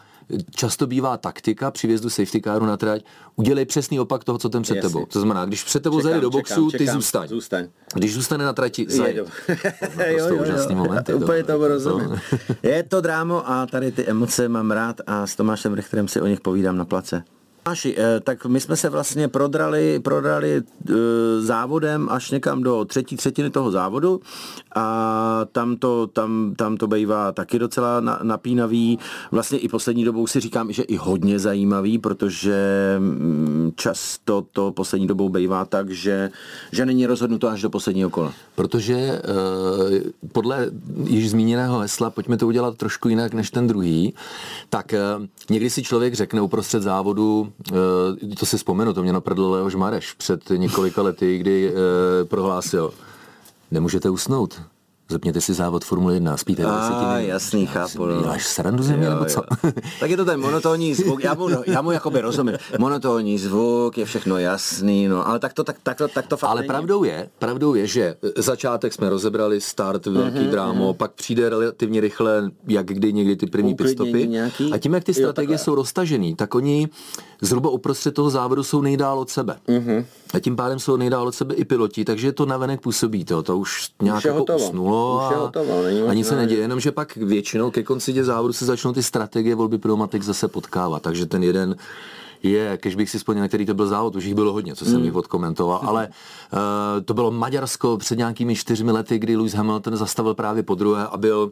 často bývá taktika při vjezdu safety caru na trať, udělej přesný opak toho, co ten před Jasně. tebou. To znamená, když před tebou zajde do boxu, čekám, ty čekám, zůstaň. zůstaň. Když zůstane na trati, zajde. (laughs) jo, jo, jo. Moment, (laughs) Úplně to rozumím. Je to drámo a tady ty emoce mám rád a s Tomášem Richterem si o nich povídám na place. Máši, eh, tak my jsme se vlastně prodrali, prodrali e, závodem až někam do třetí třetiny toho závodu a tam to, tam, tam to bývá taky docela na, napínavý. Vlastně i poslední dobou si říkám, že i hodně zajímavý, protože mm, často to poslední dobou bývá tak, že, že není rozhodnuto až do posledního kola. Protože e, podle již zmíněného hesla, pojďme to udělat trošku jinak než ten druhý, tak někdy si člověk řekne uprostřed závodu, Eh, to si vzpomenu, to mě napadl Leoš Mareš před několika lety, kdy eh, prohlásil, nemůžete usnout, Zepněte si závod Formule 1, spíte A, jasný, chápu. No. Děláš srandu ze mě, nebo co? tak je to ten monotónní (laughs) zvuk, já mu, já mu jakoby rozumím. Monotónní zvuk, je všechno jasný, no, ale tak to, tak, tak to, tak to fakt Ale není. pravdou je, pravdou je, že začátek jsme rozebrali, start, velký mm-hmm, drámo, mm-hmm. pak přijde relativně rychle, jak kdy někdy ty první pitstopy. A tím, jak ty strategie jo, jsou roztažený, tak oni zhruba uprostřed toho závodu jsou nejdál od sebe. Mm-hmm. A tím pádem jsou nejdál od sebe i piloti, takže to navenek působí. To, to už nějak už jako usnulo a, hotovo, a nic se neděje, jenomže pak většinou ke konci těch závodů se začnou ty strategie volby pneumatik zase potkávat. Takže ten jeden je, když bych si vzpomněl, který to byl závod, už jich bylo hodně, co jsem mm. jich odkomentoval, ale uh, to bylo Maďarsko před nějakými čtyřmi lety, kdy Lewis Hamilton zastavil právě po druhé a byl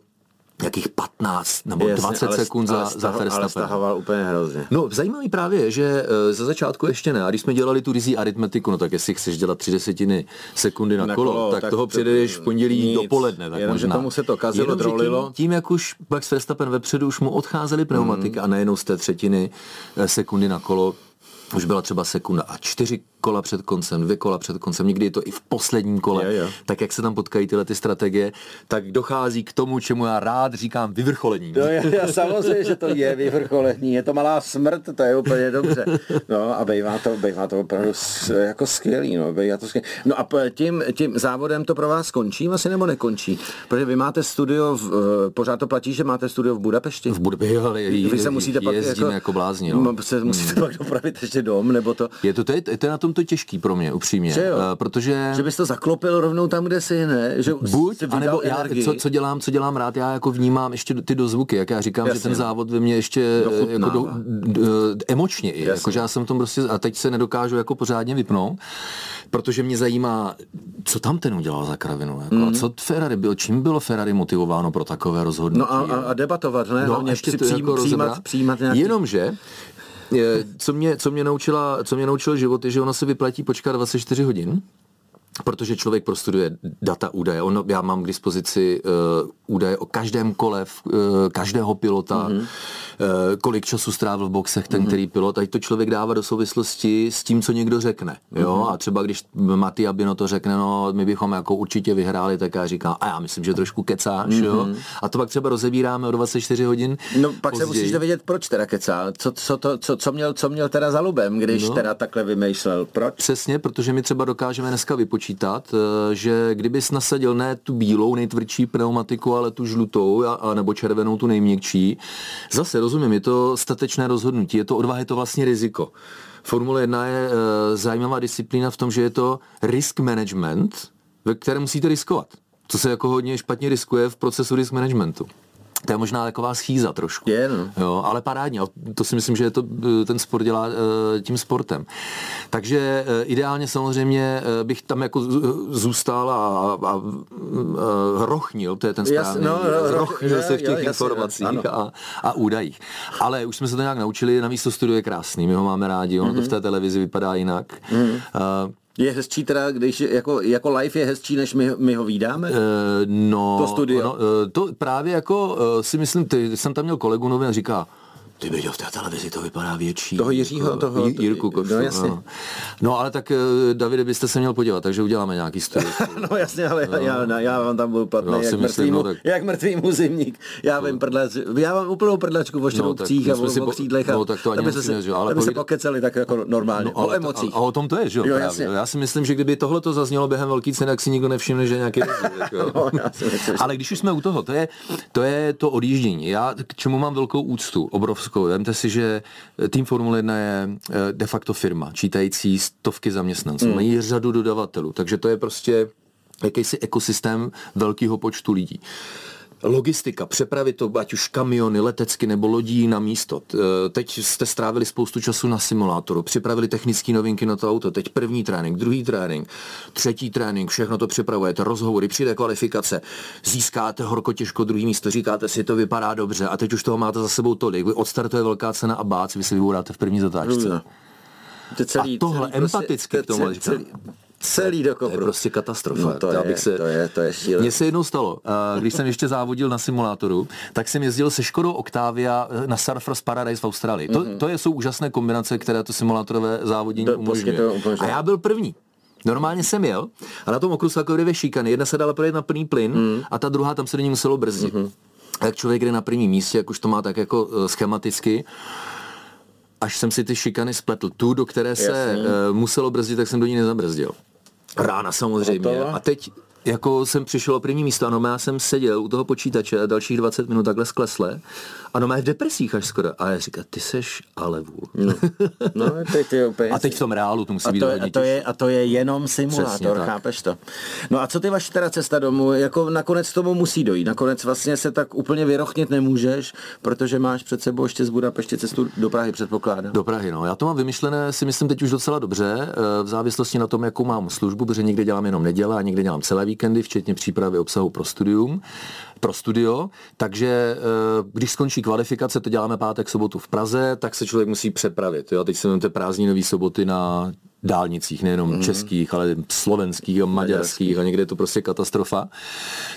jakých 15 nebo Jasně, 20 ale, sekund za, ale za Verstappen. Ale stahoval úplně hrozně. No, zajímavý právě je, že uh, za začátku ještě ne. A když jsme dělali tu rizí aritmetiku, no tak jestli chceš dělat tři desetiny sekundy na, na kolo, kolo, tak, tak toho přijedeš v pondělí nic, dopoledne. Tak jenom, možná. že tomu se to kazilo, drolilo. Tím, tím, jak už Max Verstappen vepředu už mu odcházely pneumatiky mm. a nejenom z té třetiny eh, sekundy na kolo, už byla třeba sekunda a čtyři kola před koncem, dvě kola před koncem, někdy je to i v posledním kole, je, je. tak jak se tam potkají tyhle ty strategie, tak dochází k tomu, čemu já rád říkám vyvrcholení. To je, já samozřejmě, že to je vyvrcholení, je to malá smrt, to je úplně dobře. No a bývá to, bývá to opravdu jako skvělý, no, bývá to skvělý. No a tím, tím závodem to pro vás skončí asi nebo nekončí? Protože vy máte studio, v, eh, pořád to platí, že máte studio v Budapešti? V Budapešti, ale vy se musíte pak jako, jako blázni, no. Se musíte hmm. pak dopravit ještě dom, nebo to? Je to, to, je, to je na tom to těžký pro mě, upřímně. Že jo? Uh, protože... Že bys to zaklopil rovnou tam, kde jsi, ne? Že Buď, anebo já, co, co, dělám, co dělám rád, já jako vnímám ještě ty dozvuky, jak já říkám, Jasně. že ten závod ve mně ještě eh, jako do, do, emočně i, jako, že já jsem v tom prostě, a teď se nedokážu jako pořádně vypnout, protože mě zajímá, co tam ten udělal za kravinu, jako, mm. a mhm. co Ferrari byl, čím bylo Ferrari motivováno pro takové rozhodnutí. No a, a, debatovat, ne? No, ještě to jako přijímat, přijímat nějaký... Jenomže co mě, co mě, naučila, co mě naučil život, je, že ono se vyplatí počkat 24 hodin, protože člověk prostuduje data údaje. On, já mám k dispozici uh, údaje o každém kole, uh, každého pilota, mm-hmm. uh, kolik času strávil v boxech ten, mm-hmm. který pilot. A to člověk dává do souvislosti s tím, co někdo řekne. Jo? Mm-hmm. A třeba když Maty Abino to řekne, no my bychom jako určitě vyhráli, tak já říkám, a já myslím, že trošku kecáš. Mm-hmm. Jo? A to pak třeba rozebíráme o 24 hodin. No pak později. se musíš dovědět, proč teda kecá. Co, co, to, co, co, měl, co měl teda za lubem, když no. teda takhle vymýšlel. Proč? Přesně, protože my třeba dokážeme dneska vypočítat počítat, eh, že kdybys nasadil ne tu bílou nejtvrdší pneumatiku, ale tu žlutou a, a nebo červenou tu nejměkčí, zase rozumím, je to statečné rozhodnutí, je to odvaha, je to vlastně riziko. Formule 1 je e, zajímavá disciplína v tom, že je to risk management, ve kterém musíte riskovat. co se jako hodně špatně riskuje v procesu risk managementu. To je možná taková schýza trošku. Je, no. Jo, ale parádně. To si myslím, že je to, ten sport dělá uh, tím sportem. Takže uh, ideálně samozřejmě bych tam jako zůstal a, a, a rochnil, to je ten správný. Jas, no, rochnil se v těch jo, informacích a, a údajích. Ale už jsme se to nějak naučili, navíc to studio je krásný, my ho máme rádi, ono mm-hmm. to v té televizi vypadá jinak. Mm-hmm. Uh, je hezčí teda, když jako, jako live je hezčí, než my, my ho vídáme? Uh, no, to studio. No, uh, to právě jako uh, si myslím, ty, jsem tam měl kolegu nový a říká, ty viděl v té televizi, to vypadá větší. Toho Jiřího, toho... Jirku Košu. No, jasně. No. no ale tak, Davide, byste se měl podívat, takže uděláme nějaký studio. (laughs) no jasně, ale no. já, já, já vám tam budu platný, no, jak, mrtvýmu, no, tak... jak mrtvýmu zimník. Já no. vím prdlec, já mám úplnou prdlačku o šroubcích no, a o, křídlech. A no, tak to ani se, že, ale povíd... se pokeceli tak jako normálně, no, ale, o emocích. A, a, o tom to je, že jo? Jasně. Já si myslím, že kdyby tohle to zaznělo během velký ceny, tak si nikdo nevšimne, že nějaký (laughs) no, Ale když už jsme u toho, to je to, je to odjíždění. Já k čemu mám velkou úctu, obrovskou. Vemte si, že tým Formule 1 je eh, de facto firma, čítající stovky zaměstnanců. Mm. Mají řadu dodavatelů, takže to je prostě jakýsi ekosystém velkého počtu lidí logistika, přepravit to, ať už kamiony, letecky nebo lodí na místo. Teď jste strávili spoustu času na simulátoru, připravili technické novinky na to auto, teď první trénink, druhý trénink, třetí trénink, všechno to připravujete, rozhovory, přijde kvalifikace, získáte horko těžko druhý místo, říkáte si, to vypadá dobře a teď už toho máte za sebou tolik, vy odstartuje velká cena a bác, vy si vybouráte v první zatáčce. Celý, a tohle celý, empaticky prostě, k tomu celý, celý do kopru. To je prostě katastrofa. No to, je, bych se... to je, to je šílené. Mně se jednou stalo, když jsem ještě závodil na simulátoru, tak jsem jezdil se Škodou Octavia eh, na Surfers Paradise v Austrálii. To, mm-hmm. to je, jsou úžasné kombinace, které to simulátorové závodění umožňuje. A já byl první. Normálně jsem jel a na tom okruhu jsou dvě šikany. Jedna se dala projet na plný plyn mm. a ta druhá tam se do ní muselo brzdit. Mm-hmm. A jak člověk jde na prvním místě, jak už to má tak jako uh, schematicky, až jsem si ty šikany spletl. Tu, do které se uh, muselo brzdit, tak jsem do ní nezabrzdil. Rána samozřejmě. A teď jako jsem přišel o první místo, ano, já jsem seděl u toho počítače dalších 20 minut takhle sklesle ano, má v depresích až skoro. A já říkám, ty seš ale vůl. No, no teď je úplně... A teď v tom reálu to musí a být to, je, a to, je, a to je jenom simulátor, chápeš to? No a co ty vaše teda cesta domů? Jako nakonec tomu musí dojít. Nakonec vlastně se tak úplně vyrochnit nemůžeš, protože máš před sebou ještě z Budapeště cestu do Prahy, předpokládám. Do Prahy, no. Já to mám vymyšlené, si myslím teď už docela dobře, eh, v závislosti na tom, jakou mám službu, protože někde dělám jenom neděle a někde dělám celé víkendy, včetně přípravy obsahu pro studium pro studio, takže eh, když skončí kvalifikace, to děláme pátek, sobotu v Praze, tak se člověk musí přepravit. Jo? Teď se máte prázdninové soboty na dálnicích, nejenom mm. českých, ale slovenských a maďarských a někde je to prostě katastrofa.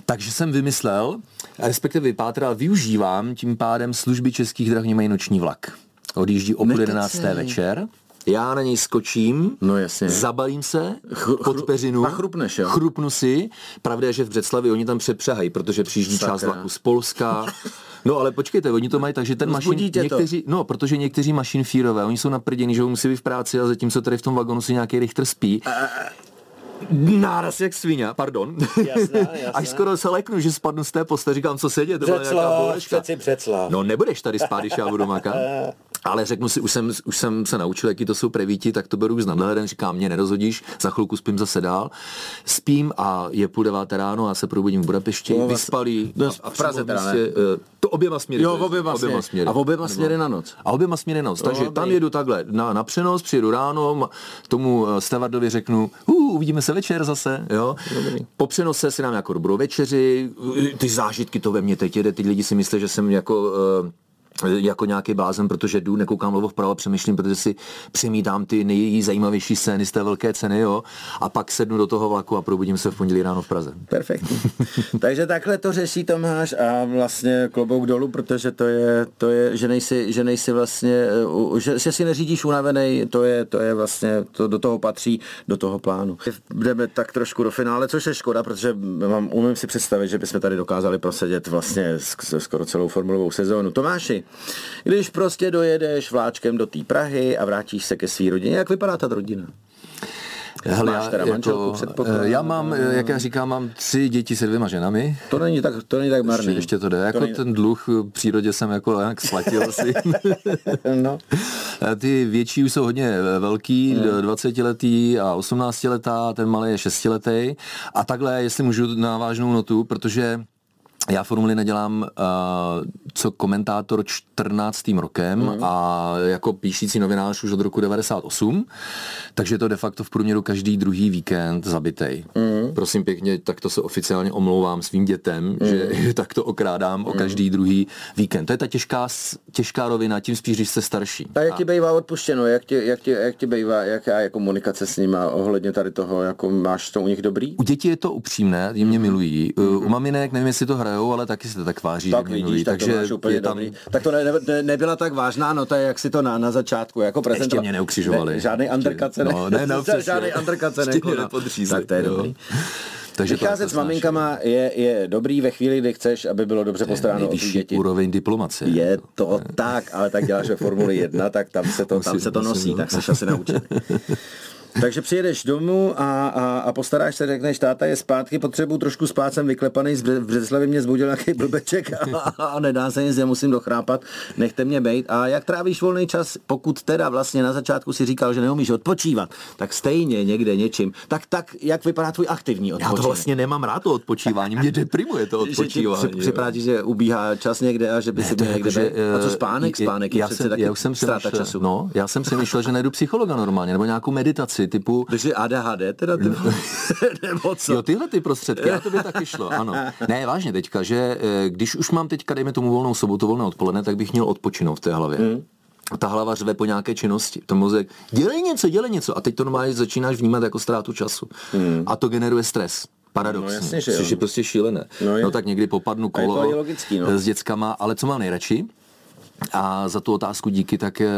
Takže jsem vymyslel, respektive vypátral, využívám tím pádem služby českých drah, mají noční vlak. Odjíždí o půl jedenácté večer já na něj skočím, no jasně. zabalím se Ch- pod peřinu, a chrupneš, jo? chrupnu si. Pravda je, že v Břeclavi oni tam přepřehají, protože přijíždí Sakra. část vlaku z Polska. No ale počkejte, oni to mají tak, že ten mašin, někteří, no, protože někteří mašinfírové, oni jsou naprdění, že musí být v práci a zatímco tady v tom vagonu si nějaký Richter spí. A, náraz jak svině, pardon. Jasná, jasná. (laughs) Až skoro se leknu, že spadnu z té poste, říkám, co se děje, to byla nějaká No nebudeš tady spát, když já budu makat. Ale řeknu si, už jsem, už jsem se naučil, jaký to jsou prevíti, tak to beru z nadhledem, říkám, mě nerozhodíš, za chvilku spím zase dál. Spím a je půl deváté ráno a se probudím v Budapešti, no, vyspalý. No, a v Praze teda, ne? Eh, to oběma směry. Jo, oběma, oběma směry. A oběma směry na noc. A oběma směry na noc. Takže tam jedu takhle na, na přenos, přijedu ráno, tomu eh, stevardovi řeknu, uh, uvidíme se večer zase, jo. Dobrý. Po přenose si dám jako dobrou večeři, ty zážitky to ve mně teď jede, ty lidi si myslí, že jsem jako uh, jako nějaký blázen, protože jdu, nekoukám levo vpravo, přemýšlím, protože si přemítám ty nejzajímavější scény z té velké ceny, jo, a pak sednu do toho vlaku a probudím se v pondělí ráno v Praze. Perfektní. (laughs) Takže takhle to řeší Tomáš a vlastně klobouk dolů, protože to je, to je že, nejsi, že nejsi vlastně, že, že si neřídíš unavený, to je, to je vlastně, to do toho patří, do toho plánu. Jdeme tak trošku do finále, což je škoda, protože mám, umím si představit, že bychom tady dokázali prosedět vlastně skoro celou formulovou sezónu. Tomáši, když prostě dojedeš vláčkem do té Prahy a vrátíš se ke své rodině, jak vypadá ta rodina? Hele, Máš teda manželku jako, Já mám, jak já říkám, mám tři děti se dvěma ženami. To není tak, to není tak marný. Ještě, ještě to jde. Jako to není... ten dluh v přírodě jsem jako jak splatil si. (laughs) no. Ty větší už jsou hodně velký, hmm. 20 letý a 18 letá, ten malý je 6 letý. A takhle, jestli můžu na vážnou notu, protože já formuli nedělám uh, co komentátor 14. rokem mm. a jako píšící novinář už od roku 98, takže to de facto v průměru každý druhý víkend zabitej. Mm. Prosím pěkně, tak to se oficiálně omlouvám svým dětem, mm. že (laughs) tak to okrádám mm. o každý druhý víkend. To je ta těžká, těžká rovina, tím spíš, když jste starší. A jak ti bývá odpuštěno? Jak ti, jak ti, jak ti bývá, jaká je komunikace s nima ohledně tady toho, jako máš to u nich dobrý? U dětí je to upřímné, jim mě mm. milují. Mm. U maminek, nevím, jestli to hrajou, ale taky se to tak váží. Tak vidíš, milují. tak takže to úplně tam... dobrý. Tak to ne, ne, nebyla tak vážná nota, jak si to na, na začátku jako prezentoval. Ještě mě neukřižovali. Ne, žádný undercut no, ne, no, (laughs) žádný undercut se Tak to je dobrý. Takže Vycházet s maminkama je, je dobrý ve chvíli, kdy chceš, aby bylo dobře postaráno o děti. úroveň diplomacie. Je to tak, ale tak děláš ve Formuli 1, tak tam se to, tam se to nosí, tak se asi naučit. (laughs) Takže přijedeš domů a, a, a postaráš se, řekneš, táta je zpátky, potřebuji trošku spát, jsem vyklepaný, v Břeclavi mě zbudil nějaký blbeček a, a nedá se nic, musím dochrápat, nechte mě bejt. A jak trávíš volný čas, pokud teda vlastně na začátku si říkal, že neumíš odpočívat, tak stejně někde něčím. Tak, tak jak vypadá tvůj aktivní odpočívání? Já to vlastně nemám rád to odpočívání, mě (laughs) deprimuje to odpočívání. Že připadá že ubíhá čas někde a že by ne, si byl někde že, A co spánek? Spánek je, já přece jsem, taky já už jsem času. No, já jsem si myslel, že najdu psychologa normálně, nebo nějakou meditaci věci typu... Takže ADHD teda? Ty... (laughs) Nebo co? Jo, tyhle ty prostředky, a to by taky šlo, ano. Ne, vážně teďka, že eh, když už mám teďka, dejme tomu volnou sobotu, volné odpoledne, tak bych měl odpočinout v té hlavě. Hmm ta hlava řve po nějaké činnosti. To mozek, dělej něco, dělej něco. A teď to normálně začínáš vnímat jako ztrátu času. Hmm. A to generuje stres. Paradoxně, no, jasně, že což je prostě šílené. No, je. no tak někdy popadnu kolo je logický, no. s dětskama, ale co mám nejradši? A za tu otázku díky tak e,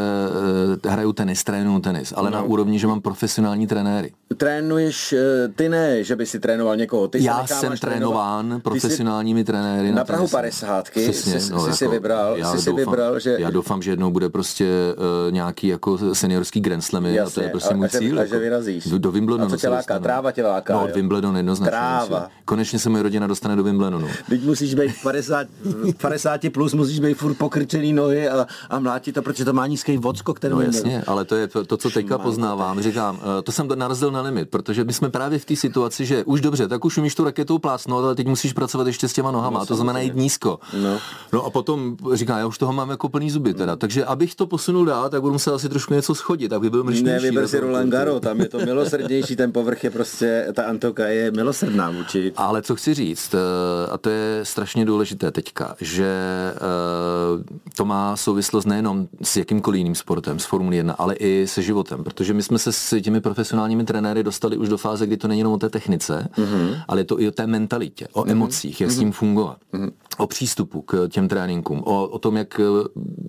hraju tenis, trénuju tenis, ale no. na úrovni, že mám profesionální trenéry. Trénuješ, eh, ty ne, že by si trénoval někoho. Ty já jsem trénován trénovat. profesionálními jsi trenéry na, na Prahu 50 Přesně, jsi, no, jsi jako, si vybral, já jsi doufám, vybral, že... Já doufám, že jednou bude prostě uh, nějaký jako seniorský Grand Slamy a to je prostě a, můj a cíl. A jako, že vyrazíš. Do, do Wimbledonu. A co tě láká? Tráva tě láká. No, od Wimbledonu jednoznačně. Tráva. Konečně se moje rodina dostane do Wimbledonu. Teď musíš být 50, 50 plus, musíš být furt pokrčený nohy a, a mlátí to, protože to má nízký vodsko, který No jasně, ale to je to, to co teďka poznávám. Říkám, eh, to jsem narazil na limit, protože my jsme právě v té situaci, že už dobře, tak už umíš tu raketu plásnout, ale teď musíš pracovat ještě s těma nohama, no, to znamená jít nízko. No. no a potom říká, já už toho mám jako plný zuby teda. Takže abych to posunul dál, tak budu muset asi trošku něco schodit, aby byl mrštější. Ne, vyber si Roland Garo, tam je to milosrdnější, ten povrch je prostě, ta Antoka je milosrdná vůči. Ale co chci říct, eh, a to je strašně důležité teďka, že eh, to má souvislost nejen nejenom s jakýmkoliv jiným sportem, s Formulí 1, ale i se životem, protože my jsme se s těmi profesionálními trenéry dostali už do fáze, kdy to není jenom o té technice, mm-hmm. ale je to i o té mentalitě, o mm-hmm. emocích, jak mm-hmm. s tím mhm. fungovat, mm-hmm. o přístupu k těm tréninkům, o, o tom, jak eh,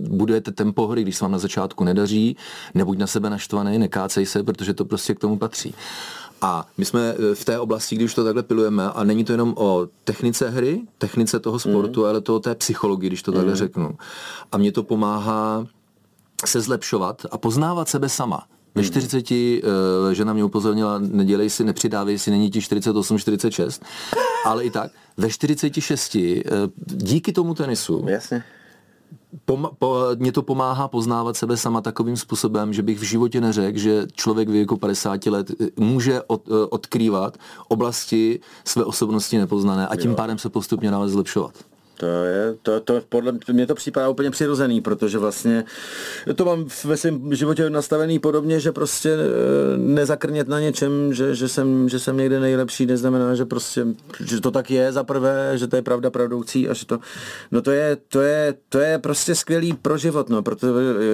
budujete tempo hry, když se vám na začátku nedaří, nebuď na sebe naštvaný, nekácej se, protože to prostě k tomu patří. A my jsme eh, v té oblasti, když to takhle pilujeme, a není to jenom o technice hry, technice toho sportu, mm. ale to o té psychologii, když to takhle mm. řeknu. A mě to pomáhá se zlepšovat a poznávat sebe sama. Ve 40 uh, eh, žena mě upozornila, nedělej si, nepřidávej si, není ti 48, 46, ale i tak. Ve 46 uh, eh, díky tomu tenisu Jasně pom- po, mě to pomáhá poznávat sebe sama takovým způsobem, že bych v životě neřekl, že člověk věku 50 let eh, může od, eh, odkrývat oblasti své osobnosti nepoznané a tím jo. pádem se postupně dále zlepšovat. To je, to, to podle mě to připadá úplně přirozený, protože vlastně to mám ve svém životě nastavený podobně, že prostě e, nezakrnět na něčem, že, že, jsem, že jsem někde nejlepší, neznamená, že prostě, že to tak je za prvé, že to je pravda pravdoucí a že to, no to je, to je, to je prostě skvělý pro život, no, protože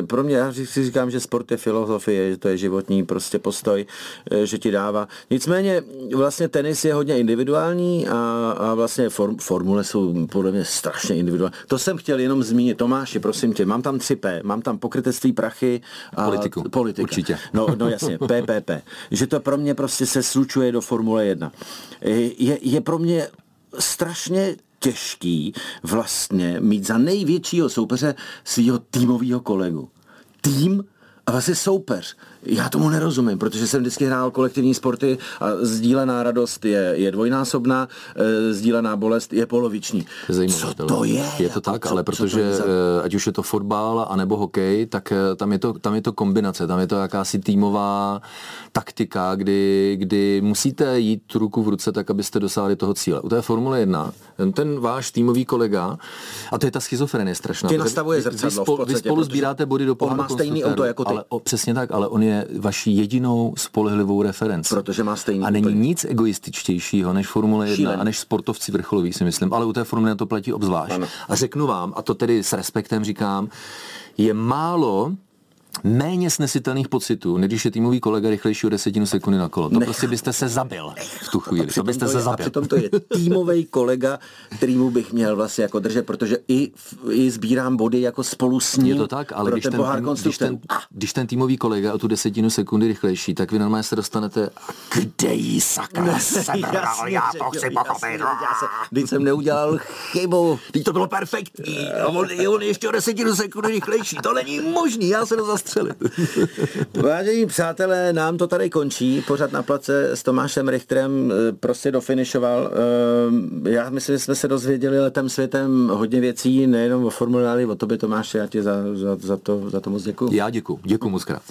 pro mě, já si říkám, že sport je filozofie, že to je životní prostě postoj, e, že ti dává. Nicméně vlastně tenis je hodně individuální a, a vlastně form, formule jsou podle mě strašně individuální. To jsem chtěl jenom zmínit. Tomáši, prosím tě, mám tam 3P, mám tam pokrytectví prachy a politiku. Politika. Určitě. No, no jasně, PPP. Že to pro mě prostě se slučuje do Formule 1. Je, je pro mě strašně těžký vlastně mít za největšího soupeře svého týmového kolegu. Tým a vlastně soupeř Já tomu nerozumím, protože jsem vždycky hrál kolektivní sporty a sdílená radost je, je dvojnásobná, e, sdílená bolest je poloviční. Zajímavé, Co to je? Je to tak, co- ale protože za- eh, ať už je to fotbal anebo hokej, tak eh, tam je to, tam je to kombinace, tam je to jakási týmová taktika, kdy, kdy musíte jít ruku v ruce tak, abyste dosáhli toho cíle. U té Formule 1, ten, váš týmový kolega, a to je ta schizofrenie strašná. Protože nastavuje vy- zrcadlo Vy, v spolu, podstatě, vy spolu sbíráte body do on má stejný auto jako ty. Ale, o, přesně tak, ale on je vaší jedinou spolehlivou referencí. Protože má stejný A není úplně. nic egoističtějšího než Formule 1 Šílený. a než sportovci vrcholoví, si myslím. Ale u té Formule 1 to platí obzvlášť. Ano. A řeknu vám, a to tedy s respektem říkám, je málo méně snesitelných pocitů, než když je týmový kolega rychlejší o desetinu sekundy na kolo. To Nech- prostě byste se zabil v tu chvíli. To Přitom byste to se je, a zabil. přitom to je týmový kolega, kterýmu bych měl vlastně jako držet, protože i, i sbírám body jako spolu s ním Je to tak, ale když ten ten, když, ten, když ten týmový kolega o tu desetinu sekundy rychlejší, tak vy normálně se dostanete a kde jí sakra (laughs) sebral, já to chci pochopit. Když jsem neudělal chybu. Teď to bylo perfektní. A on, on ještě o desetinu sekundy rychlejší. To není možný, já se to zastřelit. (laughs) Vážení přátelé, nám to tady končí. Pořád na place s Tomášem Richterem eh, prostě dofinišoval. Eh, Já myslím, že jsme se dozvěděli letem světem hodně věcí, nejenom o Formule 1, ale i o tobě Tomáše, já ti za, za, za, to, za to moc děkuji. Já děkuji, děkuji moc krát.